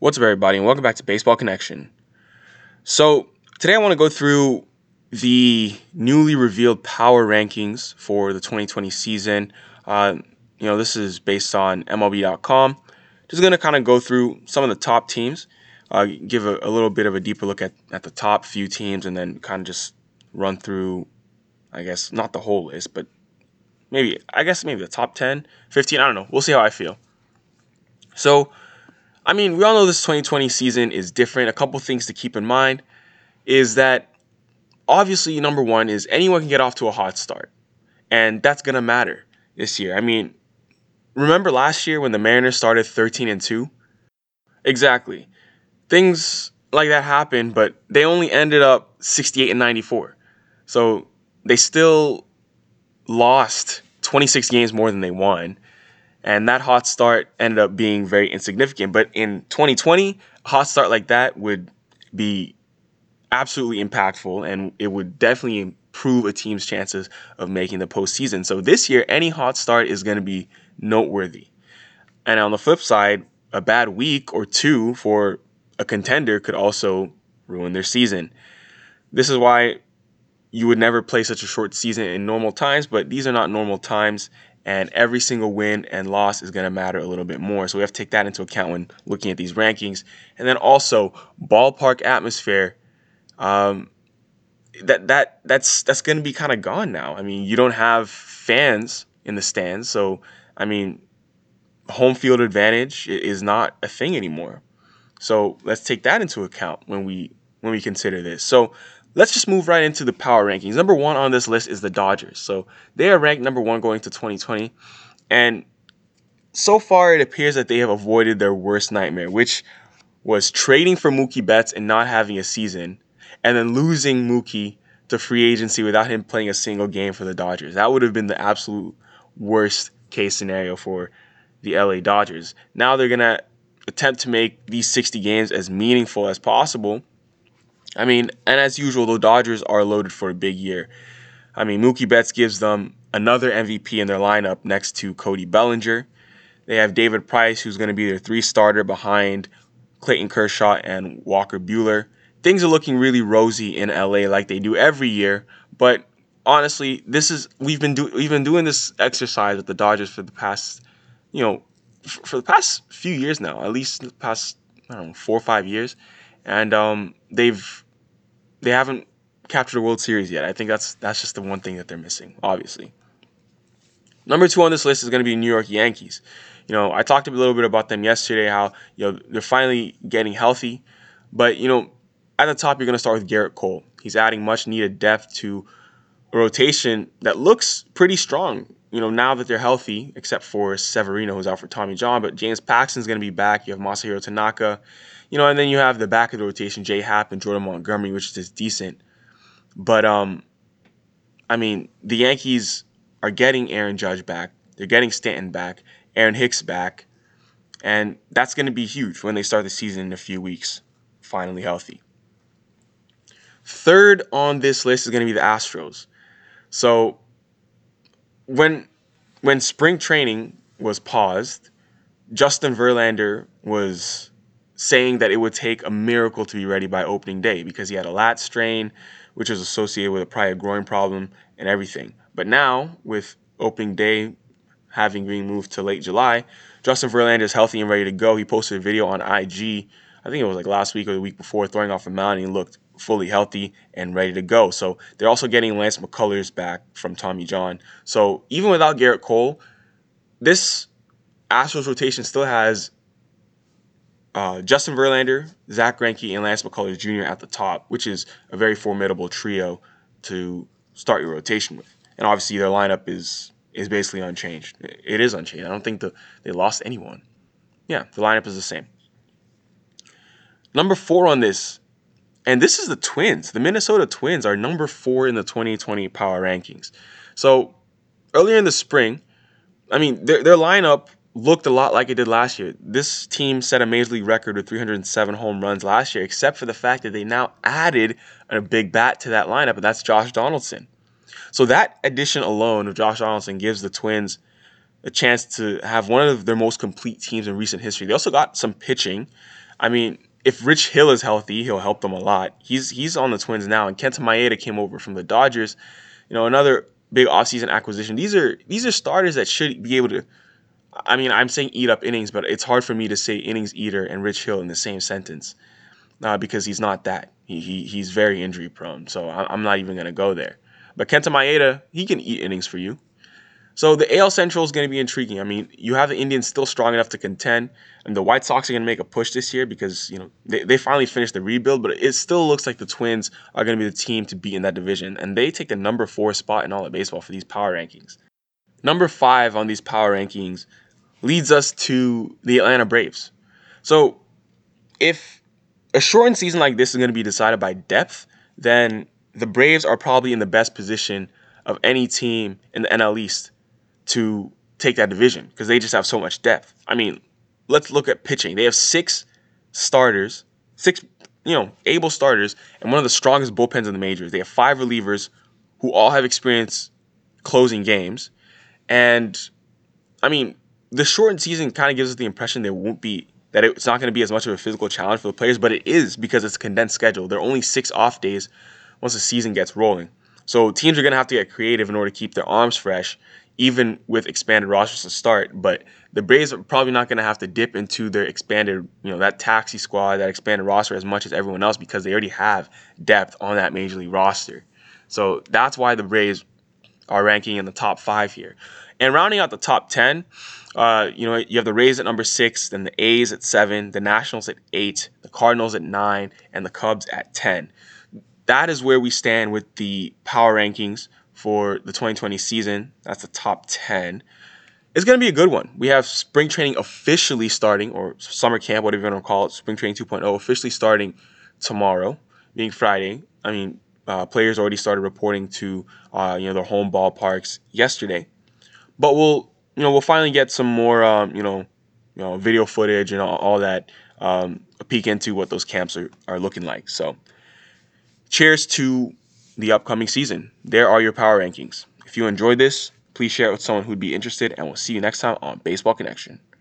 What's up, everybody, and welcome back to Baseball Connection. So, today I want to go through the newly revealed power rankings for the 2020 season. Uh, you know, this is based on MLB.com. Just going to kind of go through some of the top teams, uh, give a, a, little bit of a deeper look at, at the top few teams, and then kind of just run through, I guess, not the whole list, but maybe, I guess, maybe the top 10, 15. I don't know. We'll see how I feel. So, I mean, we all know this 2020 season is different. A couple things to keep in mind is that obviously, number one is anyone can get off to a hot start, and that's gonna matter this year. I mean, remember last year when the Mariners started 13 and two? Exactly. Things like that happened, but they only ended up 68 and 94. So they still lost 26 games more than they won. And that hot start ended up being very insignificant. But in 2020, a hot start like that would be absolutely impactful and it would definitely improve a team's chances of making the postseason. So this year, any hot start is going to be noteworthy. And on the flip side, a bad week or two for a contender could also ruin their season. This is why you would never play such a short season in normal times, but these are not normal times, and every single win and loss is going to matter a little bit more. So we have to take that into account when looking at these rankings. And then also ballpark atmosphere. Um, that that that's that's going to be kind of gone now. I mean, you don't have fans in the stands, so I mean, home field advantage is not a thing anymore. So let's take that into account when we when we consider this. So let's just move right into the power rankings. Number one on this list is the Dodgers. So they are ranked number one going to 2020. And so far, it appears that they have avoided their worst nightmare, which was trading for Mookie Betts and not having a season, and then losing Mookie to free agency without him playing a single game for the Dodgers. That would have been the absolute worst case scenario for the LA Dodgers. Now they're going to attempt to make these 60 games as meaningful as possible I mean, and as usual, the Dodgers are loaded for a big year. I mean, Mookie Betts gives them another MVP in their lineup next to Cody Bellinger. They have David Price, who's going to be their three starter behind Clayton Kershaw and Walker Buehler. Things are looking really rosy in LA like they do every year, but honestly, this is we've been do, we've been doing this exercise with the Dodgers for the past, you know, f- for the past few years now, at least the past I don't know four or five years, and um, they've they haven't captured a World Series yet. I think that's that's just the one thing that they're missing, obviously. Number two on this list is going to be New York Yankees. You know, I talked a little bit about them yesterday, how you know they're finally getting healthy, but you know, at the top you're going to start with Gerrit Cole. He's adding much needed depth to a rotation that looks pretty strong. You know, now that they're healthy, except for Severino, who's out for Tommy John, but James Paxton's going to be back. You have Masahiro Tanaka. You know, and then you have the back of the rotation, Jay Happ and Jordan Montgomery, which is decent. But um, I mean, the Yankees are getting Aaron Judge back. They're getting Stanton back, Aaron Hicks back, and that's going to be huge when they start the season in a few weeks, finally healthy. Third on this list is going to be the Astros. So when when spring training was paused, Justin Verlander was saying that it would take a miracle to be ready by opening day because he had a lat strain, which was associated with a prior groin problem and everything. But now, with opening day having been moved to late July, Justin Verlander is healthy and ready to go. He posted a video on IG, I think it was like last week or the week before, throwing off a mound, and he looked fully healthy and ready to go. So they're also getting Lance McCullers back from Tommy John. So even without Gerrit Cole, this Astros rotation still has uh, Justin Verlander, Zack Greinke, and Lance McCullers Jr. at the top, which is a very formidable trio to start your rotation with. And obviously, their lineup is is basically unchanged. It is unchanged. I don't think the, they lost anyone. Yeah, the lineup is the same. Number four on this, and this is the Twins. The Minnesota Twins are number four in the 2020 power rankings. So earlier in the spring, I mean, their, their lineup looked a lot like it did last year. This team set a major league record with 307 home runs last year, except for the fact that they now added a big bat to that lineup, and that's Josh Donaldson. So that addition alone of Josh Donaldson gives the Twins a chance to have one of their most complete teams in recent history. They also got some pitching. I mean, if Rich Hill is healthy, he'll help them a lot. He's he's on the Twins now, and Kenta Maeda came over from the Dodgers. You know, another big offseason acquisition. These are these are starters that should be able to. I mean, I'm saying eat up innings, but it's hard for me to say innings eater and Rich Hill in the same sentence, uh, because he's not that. He, he he's very injury prone, so I'm not even gonna go there. But Kenta Maeda, he can eat innings for you. So the AL Central is going to be intriguing. I mean, you have the Indians still strong enough to contend, and the White Sox are going to make a push this year because you know they, they finally finished the rebuild, but it still looks like the Twins are going to be the team to beat in that division, and they take the number four spot in all of baseball for these power rankings. Number five on these power rankings leads us to the Atlanta Braves. So if a shortened season like this is going to be decided by depth, then the Braves are probably in the best position of any team in the NL East to take that division because they just have so much depth. I mean, let's look at pitching. They have six starters, six you know able starters, and one of the strongest bullpens in the majors. They have five relievers who all have experience closing games, and I mean, the shortened season kind of gives us the impression there won't be that it's not going to be as much of a physical challenge for the players, but it is because it's a condensed schedule. There are only six off days once the season gets rolling. So teams are going to have to get creative in order to keep their arms fresh even with expanded rosters to start. But the Braves are probably not going to have to dip into their expanded, you know, that taxi squad, that expanded roster as much as everyone else because they already have depth on that major league roster. So that's why the Braves are ranking in the top five here. And rounding out the top 10, uh, you know, you have the Rays at number six, then the A's at seven, the Nationals at eight, the Cardinals at nine, and the Cubs at 10. That is where we stand with the power rankings for the 2020 season. That's the top 10. It's going to be a good one. We have spring training officially starting, or summer camp, whatever you want to call it, spring training 2.0, officially starting tomorrow, being Friday. I mean, uh, players already started reporting to uh, you know their home ballparks yesterday, but we'll you know we'll finally get some more um, you know you know video footage and all, all that um, a peek into what those camps are, are looking like. So, cheers to the upcoming season. There are your power rankings. If you enjoyed this, please share it with someone who'd be interested, and we'll see you next time on Baseball Connection.